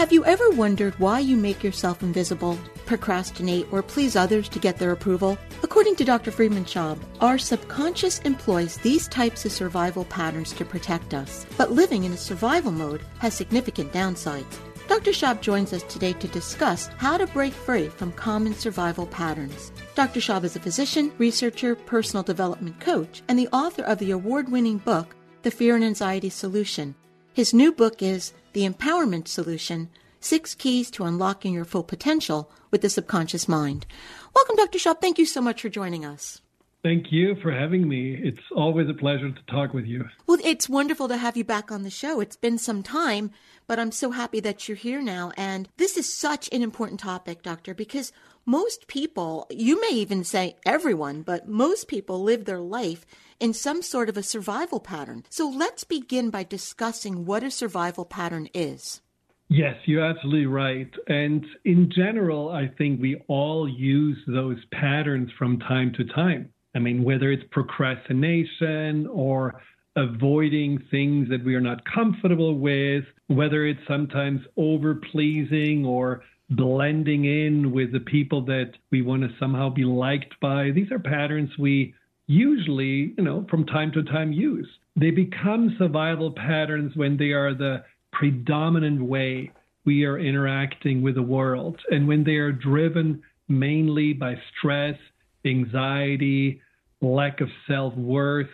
Have you ever wondered why you make yourself invisible, procrastinate, or please others to get their approval? According to Dr. Friedemann Schaub, our subconscious employs these types of survival patterns to protect us. But living in a survival mode has significant downsides. Dr. Schaub joins us today to discuss how to break free from common survival patterns. Dr. Schaub is a physician, researcher, personal development coach, and the author of the award winning book, The Fear and Anxiety Solution. His new book is The Empowerment Solution Six Keys to Unlocking Your Full Potential with the Subconscious Mind. Welcome, Dr. Schaub. Thank you so much for joining us. Thank you for having me. It's always a pleasure to talk with you. Well, it's wonderful to have you back on the show. It's been some time, but I'm so happy that you're here now. And this is such an important topic, Doctor, because most people, you may even say everyone, but most people live their life in some sort of a survival pattern. So let's begin by discussing what a survival pattern is. Yes, you're absolutely right. And in general, I think we all use those patterns from time to time. I mean, whether it's procrastination or avoiding things that we are not comfortable with, whether it's sometimes over pleasing or blending in with the people that we want to somehow be liked by. These are patterns we usually, you know, from time to time use. They become survival patterns when they are the predominant way we are interacting with the world and when they are driven mainly by stress, anxiety, lack of self worth,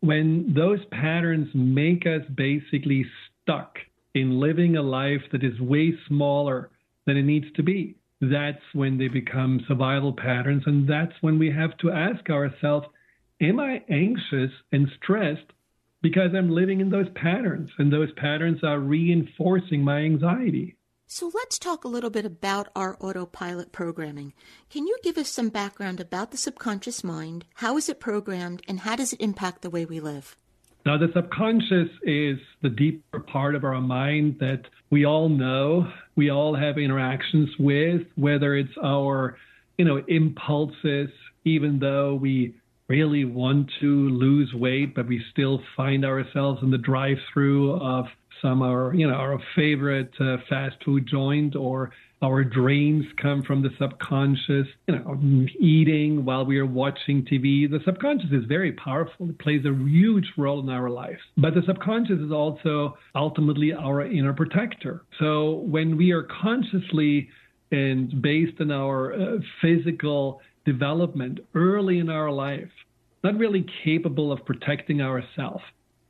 when those patterns make us basically stuck in living a life that is way smaller than it needs to be, that's when they become survival patterns. And that's when we have to ask ourselves, am I anxious and stressed because I'm living in those patterns? And those patterns are reinforcing my anxiety. So let's talk a little bit about our autopilot programming. Can you give us some background about the subconscious mind? How is it programmed and how does it impact the way we live? Now, the subconscious is the deeper part of our mind that we all know, we all have interactions with, whether it's our, you know, impulses, even though we really want to lose weight, but we still find ourselves in the drive-through of some our you know our favorite uh, fast food joint or our dreams come from the subconscious you know eating while we are watching tv the subconscious is very powerful. It plays a huge role in our life but the subconscious is also ultimately our inner protector. So when we are consciously and based on our uh, physical development early in our life not really capable of protecting ourselves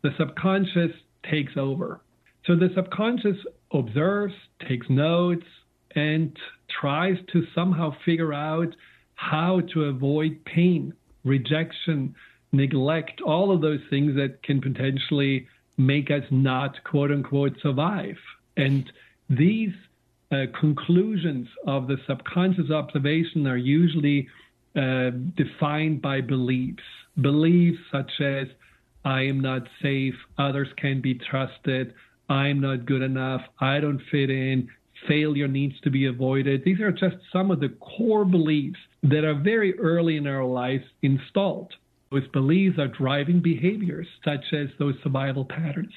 the subconscious takes over so the subconscious observes, takes notes, and tries to somehow figure out how to avoid pain, rejection, neglect, all of those things that can potentially make us not quote unquote survive. And these uh, conclusions of the subconscious observation are usually uh, defined by beliefs. Beliefs such as, I am not safe, others can be trusted, I'm not good enough, I don't fit in, failure needs to be avoided. These are just some of the core beliefs that are very early in our lives installed. Those beliefs are driving behaviors such as those survival patterns.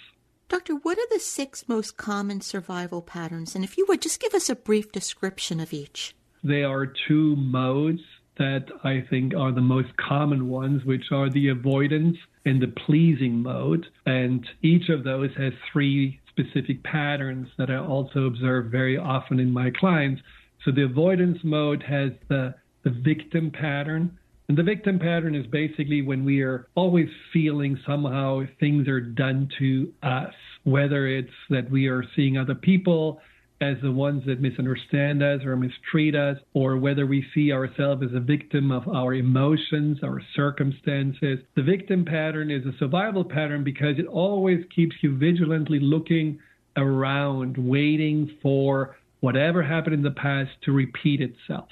Doctor, what are the six most common survival patterns? And if you would just give us a brief description of each. There are two modes that I think are the most common ones, which are the avoidance and the pleasing mode. And each of those has three specific patterns that I also observe very often in my clients. So the avoidance mode has the, the victim pattern, And the victim pattern is basically when we are always feeling somehow things are done to us, whether it's that we are seeing other people as the ones that misunderstand us or mistreat us, or whether we see ourselves as a victim of our emotions, our circumstances. The victim pattern is a survival pattern because it always keeps you vigilantly looking around, waiting for whatever happened in the past to repeat itself.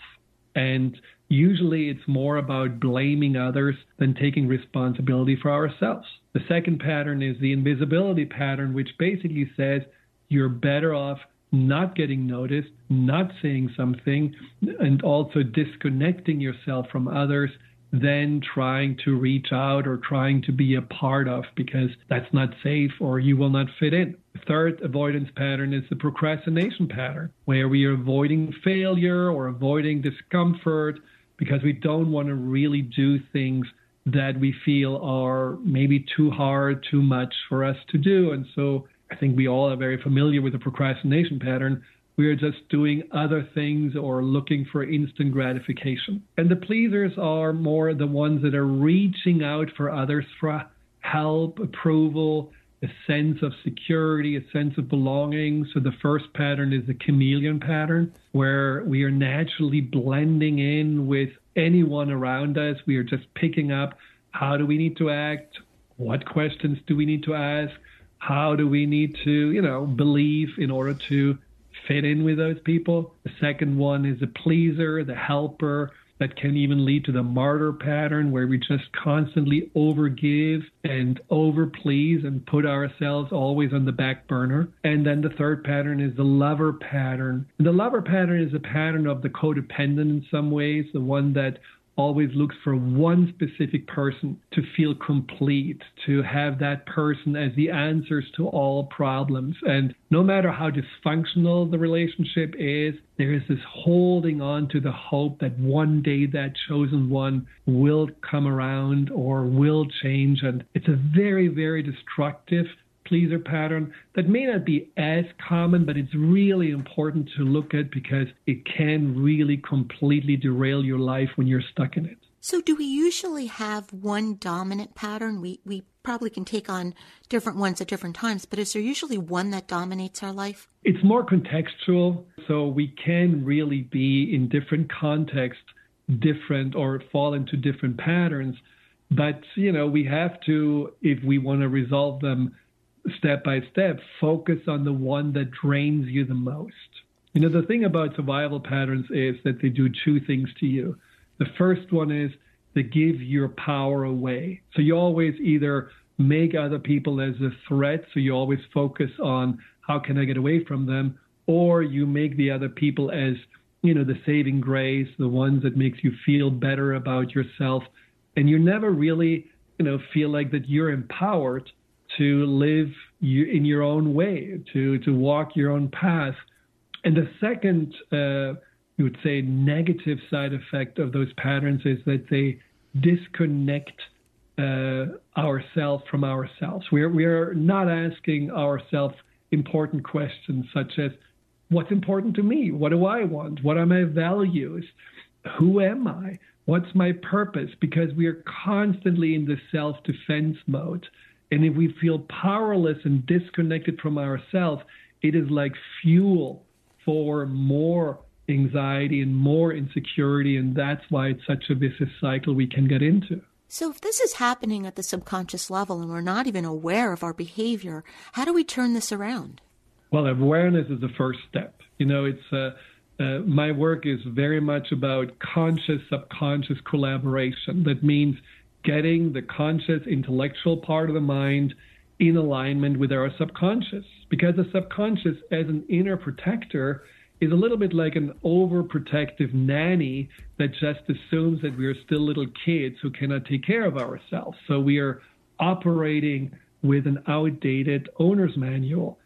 And usually it's more about blaming others than taking responsibility for ourselves. The second pattern is the invisibility pattern, which basically says you're better off not getting noticed, not saying something, and also disconnecting yourself from others than trying to reach out or trying to be a part of because that's not safe or you will not fit in. Third avoidance pattern is the procrastination pattern, where we are avoiding failure or avoiding discomfort because we don't want to really do things that we feel are maybe too hard, too much for us to do. And so I think we all are very familiar with the procrastination pattern. We're just doing other things or looking for instant gratification. And the pleasers are more the ones that are reaching out for others for help, approval, a sense of security, a sense of belonging. So the first pattern is the chameleon pattern, where we are naturally blending in with anyone around us. We are just picking up how do we need to act? What questions do we need to ask? How do we need to, you know, believe in order to fit in with those people? The second one is the pleaser, the helper. That can even lead to the martyr pattern where we just constantly overgive and overplease and put ourselves always on the back burner. And then the third pattern is the lover pattern. And the lover pattern is a pattern of the codependent in some ways, the one that always looks for one specific person to feel complete, to have that person as the answers to all problems. And no matter how dysfunctional the relationship is, there is this holding on to the hope that one day that chosen one will come around or will change. And it's a very, very destructive pleaser pattern that may not be as common, but it's really important to look at because it can really completely derail your life when you're stuck in it. So, do we usually have one dominant pattern? We, we probably can take on different ones at different times, but is there usually one that dominates our life? It's more contextual. So, we can really be in different contexts, different or fall into different patterns. But, you know, we have to, if we want to resolve them, step by step, focus on the one that drains you the most. You know, the thing about survival patterns is that they do two things to you. The first one is they give your power away. So you always either make other people as a threat, so you always focus on how can I get away from them, or you make the other people as, you know, the saving grace, the ones that makes you feel better about yourself. And you never really, you know, feel like that you're empowered to live in your own way, to, to walk your own path. And the second, uh, you would say, negative side effect of those patterns is that they disconnect uh, ourselves from ourselves. We're, we're not asking ourselves important questions such as, what's important to me? What do I want? What are my values? Who am I? What's my purpose? Because we are constantly in the self defense mode. And if we feel powerless and disconnected from ourselves, it is like fuel for more anxiety and more insecurity. And that's why it's such a vicious cycle we can get into. So, if this is happening at the subconscious level and we're not even aware of our behavior, how do we turn this around? Well, awareness is the first step. You know, it's uh, uh, my work is very much about conscious subconscious collaboration. That means getting the conscious intellectual part of the mind in alignment with our subconscious. Because the subconscious, as an inner protector, is a little bit like an overprotective nanny that just assumes that we are still little kids who cannot take care of ourselves. So we are operating with an outdated owner's manual.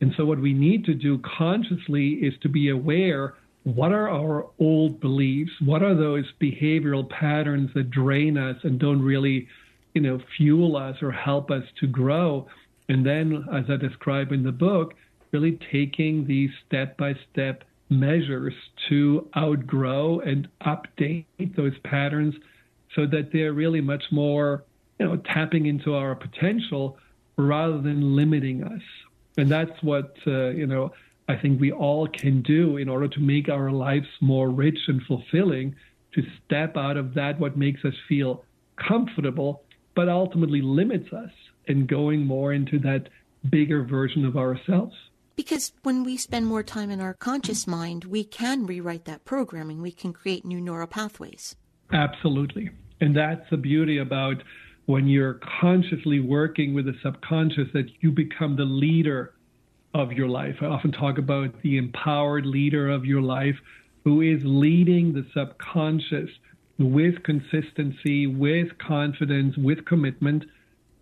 And so what we need to do consciously is to be aware what are our old beliefs? What are those behavioral patterns that drain us and don't really, you know, fuel us or help us to grow? And then, as I describe in the book, really taking these step by step measures to outgrow and update those patterns so that they're really much more, you know, tapping into our potential rather than limiting us. And that's what, uh, you know, I think we all can do in order to make our lives more rich and fulfilling, to step out of that, what makes us feel comfortable, but ultimately limits us, and going more into that bigger version of ourselves. Because when we spend more time in our conscious mind, we can rewrite that programming. We can create new neural pathways. Absolutely. And that's the beauty about when you're consciously working with the subconscious that you become the leader of your life. I often talk about the empowered leader of your life who is leading the subconscious with consistency, with confidence, with commitment.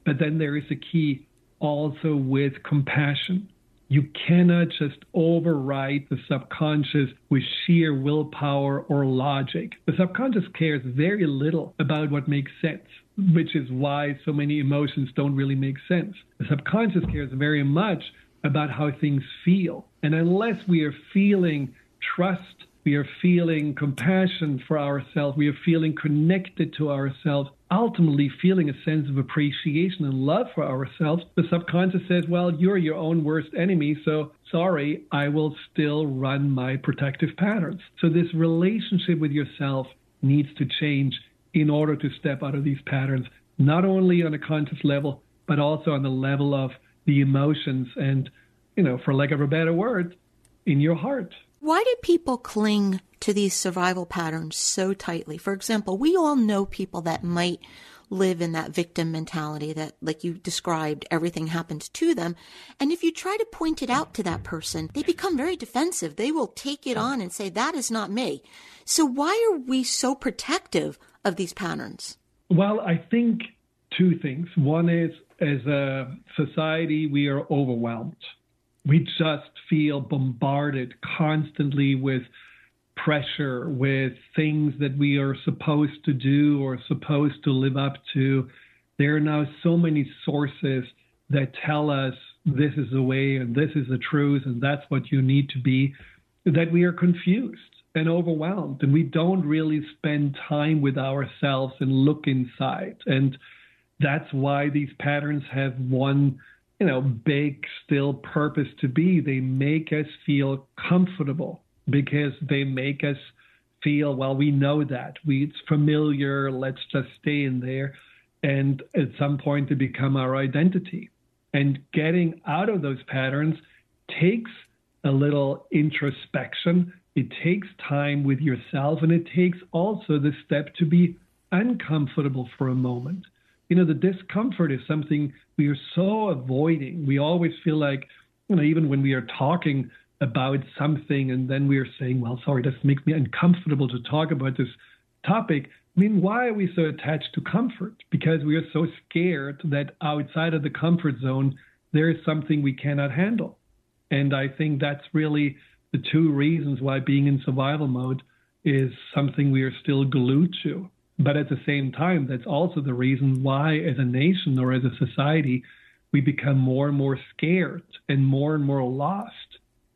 But then there is a key also with compassion. You cannot just override the subconscious with sheer willpower or logic. The subconscious cares very little about what makes sense, which is why so many emotions don't really make sense. The subconscious cares very much about how things feel. And unless we are feeling trust, we are feeling compassion for ourselves, we are feeling connected to ourselves, ultimately feeling a sense of appreciation and love for ourselves, the subconscious says, Well, you're your own worst enemy, so sorry, I will still run my protective patterns. So this relationship with yourself needs to change in order to step out of these patterns, not only on a conscious level, but also on the level of the emotions and, you know, for lack of a better word, in your heart. Why do people cling to these survival patterns so tightly? For example, we all know people that might live in that victim mentality that, like you described, everything happens to them. And if you try to point it out to that person, they become very defensive. They will take it on and say, that is not me. So why are we so protective of these patterns? Well, I think two things. One is as a society, we are overwhelmed. We just feel bombarded constantly with pressure, with things that we are supposed to do or supposed to live up to. There are now so many sources that tell us this is the way and this is the truth and that's what you need to be that we are confused and overwhelmed and we don't really spend time with ourselves and look inside and that's why these patterns have one you know big still purpose to be. They make us feel comfortable because they make us feel well we know that. We it's familiar. Let's just stay in there. And at some point to become our identity. And getting out of those patterns takes a little introspection. It takes time with yourself. And it takes also the step to be uncomfortable for a moment you know, the discomfort is something we are so avoiding. We always feel like, you know, even when we are talking about something and then we are saying, well, sorry, this makes me uncomfortable to talk about this topic. I mean, why are we so attached to comfort? Because we are so scared that outside of the comfort zone, there is something we cannot handle. And I think that's really the two reasons why being in survival mode is something we are still glued to. But at the same time, that's also the reason why, as a nation or as a society, we become more and more scared and more and more lost.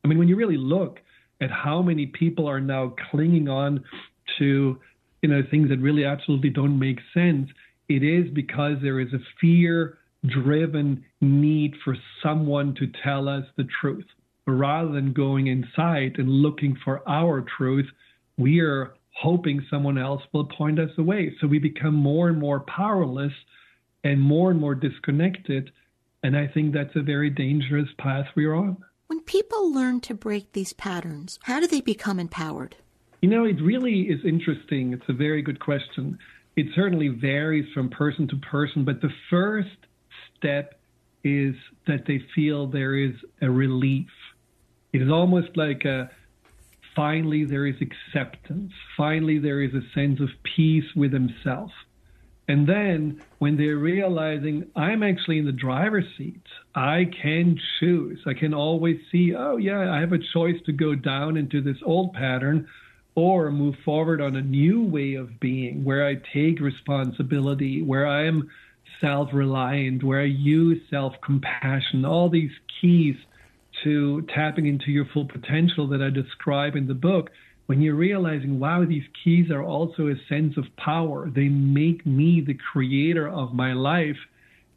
I mean, when you really look at how many people are now clinging on to, you know, things that really absolutely don't make sense, it is because there is a fear driven need for someone to tell us the truth. Rather than going inside and looking for our truth, we are hoping someone else will point us away. So we become more and more powerless and more and more disconnected. And I think that's a very dangerous path we're on. When people learn to break these patterns, how do they become empowered? You know, it really is interesting. It's a very good question. It certainly varies from person to person, but the first step is that they feel there is a relief. It is almost like a finally there is acceptance. Finally, there is a sense of peace with himself. And then when they're realizing I'm actually in the driver's seat, I can choose. I can always see, oh, yeah, I have a choice to go down into this old pattern or move forward on a new way of being where I take responsibility, where I am self reliant, where I use self compassion, all these keys to tapping into your full potential that I describe in the book, when you're realizing, wow, these keys are also a sense of power, they make me the creator of my life,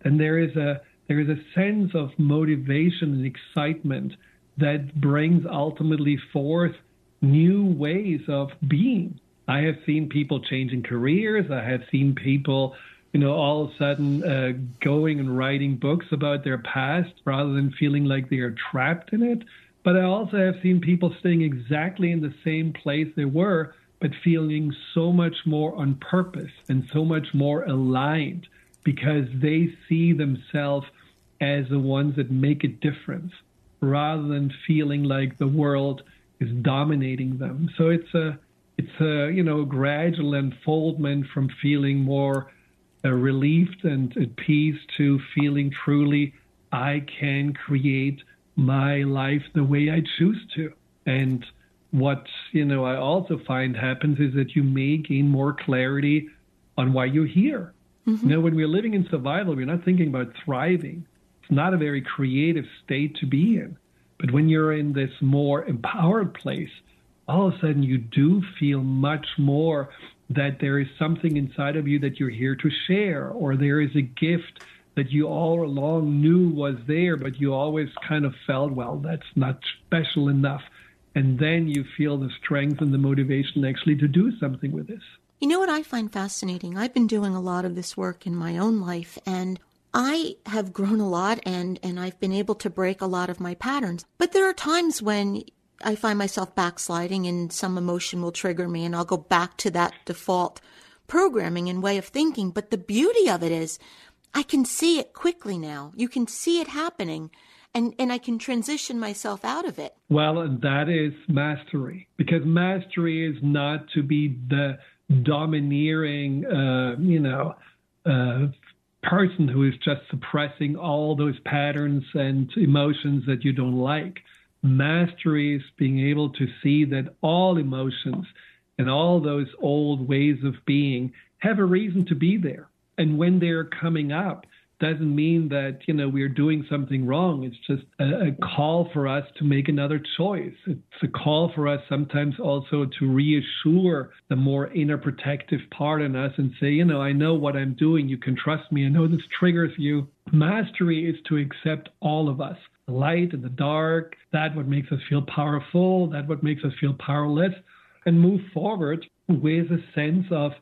then there is a there is a sense of motivation and excitement that brings ultimately forth new ways of being. I have seen people changing careers. I have seen people, you know, all of a sudden uh, going and writing books about their past rather than feeling like they are trapped in it. But I also have seen people staying exactly in the same place they were, but feeling so much more on purpose and so much more aligned because they see themselves as the ones that make a difference rather than feeling like the world is dominating them. So it's a it's a you know gradual unfoldment from feeling more uh, relieved and at peace to feeling truly I can create my life the way I choose to. And what you know I also find happens is that you may gain more clarity on why you're here. Mm-hmm. You know, when we're living in survival, we're not thinking about thriving. It's not a very creative state to be in. But when you're in this more empowered place, all of a sudden you do feel much more that there is something inside of you that you're here to share, or there is a gift that you all along knew was there, but you always kind of felt, well, that's not special enough. And then you feel the strength and the motivation actually to do something with this. You know what I find fascinating? I've been doing a lot of this work in my own life, and I have grown a lot and, and I've been able to break a lot of my patterns. But there are times when I find myself backsliding and some emotion will trigger me and I'll go back to that default programming and way of thinking. But the beauty of it is I can see it quickly now. You can see it happening and, and I can transition myself out of it. Well, that is mastery because mastery is not to be the domineering, uh, you know, uh, person who is just suppressing all those patterns and emotions that you don't like. Mastery is being able to see that all emotions and all those old ways of being have a reason to be there. And when they're coming up, doesn't mean that you know we're doing something wrong. It's just a, a, call for us to make another choice. It's a call for us sometimes also to reassure the more inner protective part in us and say you know i know what i'm doing. You can trust me. I know this triggers you. Mastery is to accept all of us the light and the dark that what makes us feel powerful that what makes us feel powerless and move forward with a sense of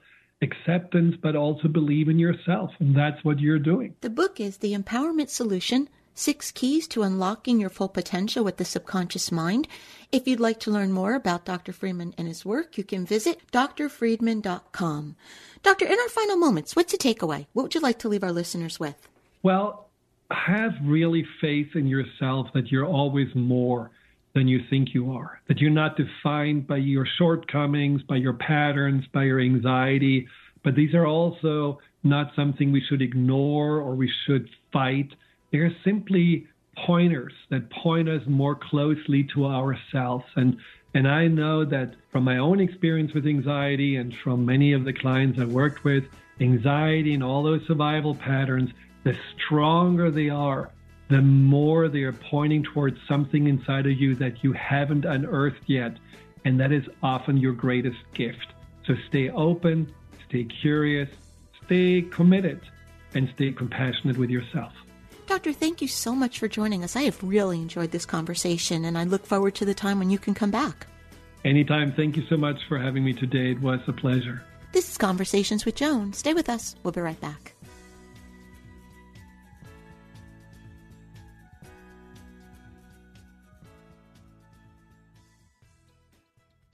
acceptance, but also believe in yourself. And that's what you're doing. The book is The Empowerment Solution Six Keys to Unlocking Your Full Potential with the Subconscious Mind. If you'd like to learn more about Dr. Friedemann and his work, you can visit drfriedemann.com. Doctor, in our final moments, what's a takeaway? What would you like to leave our listeners with? Well, have really faith in yourself that you're always more than you think you are, that you're not defined by your shortcomings, by your patterns, by your anxiety, but these are also not something we should ignore or we should fight. They're simply pointers that point us more closely to ourselves. And and I know that from my own experience with anxiety and from many of the clients I worked with, anxiety and all those survival patterns, the stronger they are, the more they are pointing towards something inside of you that you haven't unearthed yet. And that is often your greatest gift. So stay open, stay curious, stay committed, and stay compassionate with yourself. Doctor, thank you so much for joining us. I have really enjoyed this conversation, and I look forward to the time when you can come back. Anytime. Thank you so much for having me today. It was a pleasure. This is Conversations with Joan. Stay with us. We'll be right back.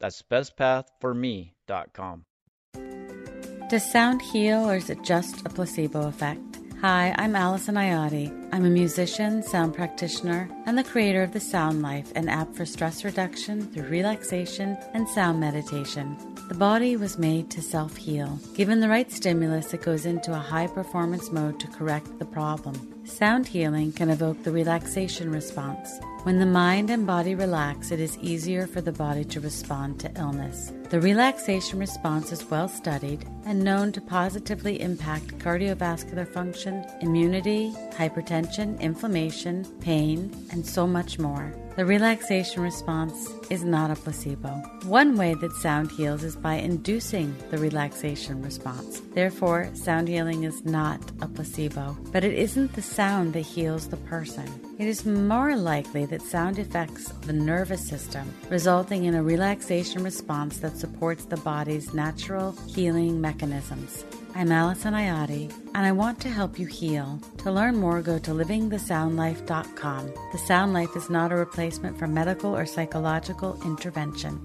that's bestpathforme.com. Does sound heal or is it just a placebo effect? Hi, I'm Allison Iotti. I'm a musician, sound practitioner, and the creator of the Sound Life, an app for stress reduction through relaxation and sound meditation. The body was made to self heal. Given the right stimulus, it goes into a high performance mode to correct the problem. Sound healing can evoke the relaxation response. When the mind and body relax, it is easier for the body to respond to illness. The relaxation response is well studied and known to positively impact cardiovascular function, immunity, hypertension, inflammation, pain, and so much more. The relaxation response is not a placebo. One way that sound heals is by inducing the relaxation response. Therefore, sound healing is not a placebo, but it isn't the sound that heals the person. It is more likely that sound affects the nervous system, resulting in a relaxation response that supports the body's natural healing mechanisms. I'm Allison Ayati, and I want to help you heal. To learn more, go to livingthesoundlife.com. The Sound Life is not a replacement for medical or psychological intervention.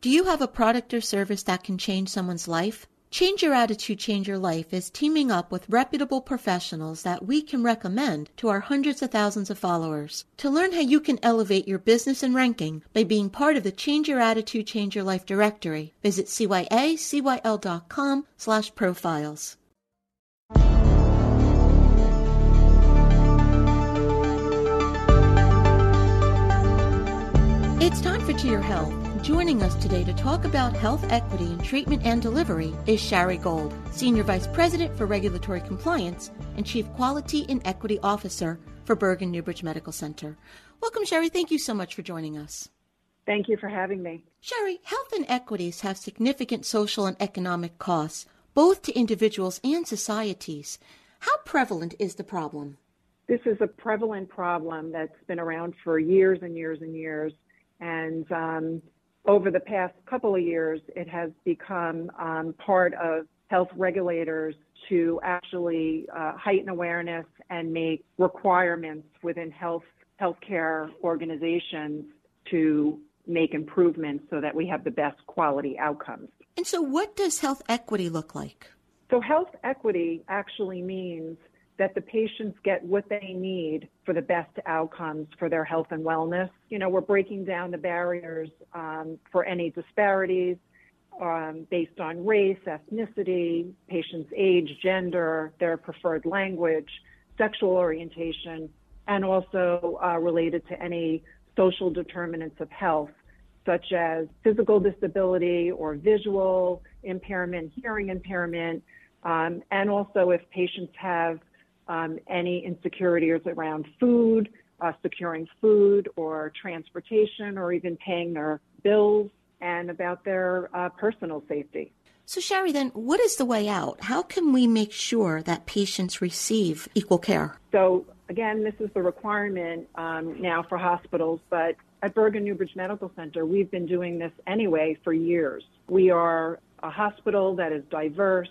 Do you have a product or service that can change someone's life? Change Your Attitude, Change Your Life is teaming up with reputable professionals that we can recommend to our hundreds of thousands of followers. To learn how you can elevate your business and ranking by being part of the Change Your Attitude, Change Your Life directory, visit cyacyl.com slash profiles. It's time for To Your Health. Joining us today to talk about health equity in treatment and delivery is Shari Gold, Senior Vice President for Regulatory Compliance and Chief Quality and Equity Officer for Bergen Newbridge Medical Center. Welcome, Sherry. Thank you so much for joining us. Thank you for having me. Sherry, health inequities have significant social and economic costs, both to individuals and societies. How prevalent is the problem? This is a prevalent problem that's been around for years and years and years. And um, over the past couple of years, it has become um, part of health regulators to actually uh, heighten awareness and make requirements within health healthcare organizations to make improvements so that we have the best quality outcomes. And so, what does health equity look like? So, health equity actually means that the patients get what they need for the best outcomes for their health and wellness. You know, we're breaking down the barriers um, for any disparities um, based on race, ethnicity, patient's age, gender, their preferred language, sexual orientation, and also uh, related to any social determinants of health, such as physical disability or visual impairment, hearing impairment, um, and also if patients have um, any insecurities around food, uh, securing food or transportation, or even paying their bills, and about their uh, personal safety. So, Sherry, then what is the way out? How can we make sure that patients receive equal care? So, again, this is the requirement um, now for hospitals, but at Bergen Newbridge Medical Center, we've been doing this anyway for years. We are a hospital that is diverse.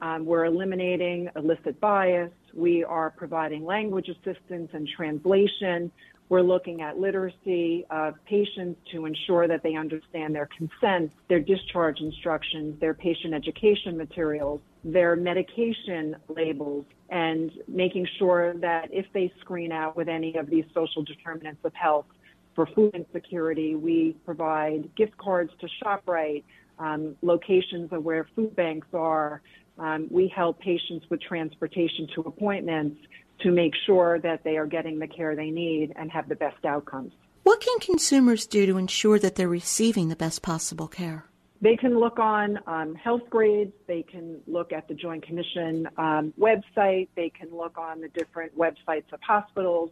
Um, we're eliminating illicit bias. We are providing language assistance and translation. We're looking at literacy of patients to ensure that they understand their consent, their discharge instructions, their patient education materials, their medication labels, and making sure that if they screen out with any of these social determinants of health for food insecurity, we provide gift cards to ShopRite, um, locations of where food banks are, um, we help patients with transportation to appointments to make sure that they are getting the care they need and have the best outcomes. What can consumers do to ensure that they're receiving the best possible care? They can look on um, Healthgrades. They can look at the Joint Commission um, website. They can look on the different websites of hospitals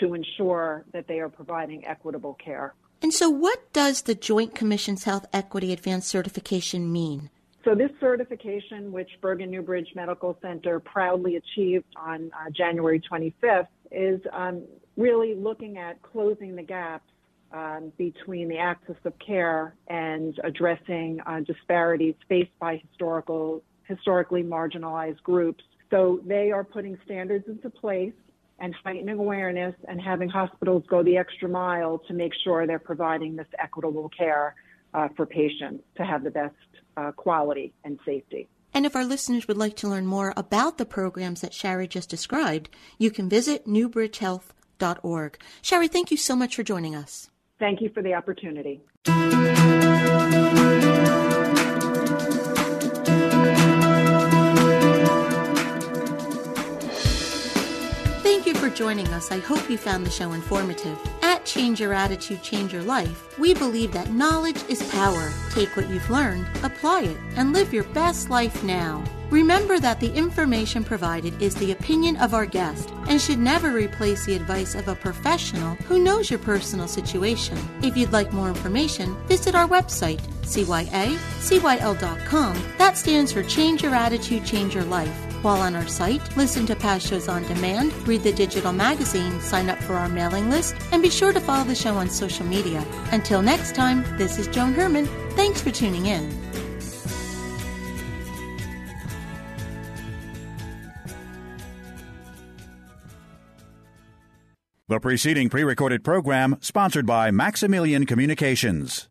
to ensure that they are providing equitable care. And so, what does the Joint Commission's Health Equity Advanced Certification mean? So this certification, which Bergen Newbridge Medical Center proudly achieved on uh, January 25th, is um, really looking at closing the gaps um, between the access of care and addressing uh, disparities faced by historical, historically marginalized groups. So they are putting standards into place and heightening awareness and having hospitals go the extra mile to make sure they're providing this equitable care uh, for patients to have the best uh, quality and safety. And if our listeners would like to learn more about the programs that Shari just described, you can visit newbridgehealth.org. Shari, thank you so much for joining us. Thank you for the opportunity. Thank you for joining us. I hope you found the show informative. Change Your Attitude, Change Your Life, we believe that knowledge is power. Take what you've learned, apply it, and live your best life now. Remember that the information provided is the opinion of our guest and should never replace the advice of a professional who knows your personal situation. If you'd like more information, visit our website, CYA, cyacyl.com. That stands for Change Your Attitude, Change Your Life. While on our site, listen to past shows on demand, read the digital magazine, sign up for our mailing list, and be sure to follow the show on social media. Until next time, this is Joan Herrmann. Thanks for tuning in. The preceding pre recorded program sponsored by Maximilian Communications.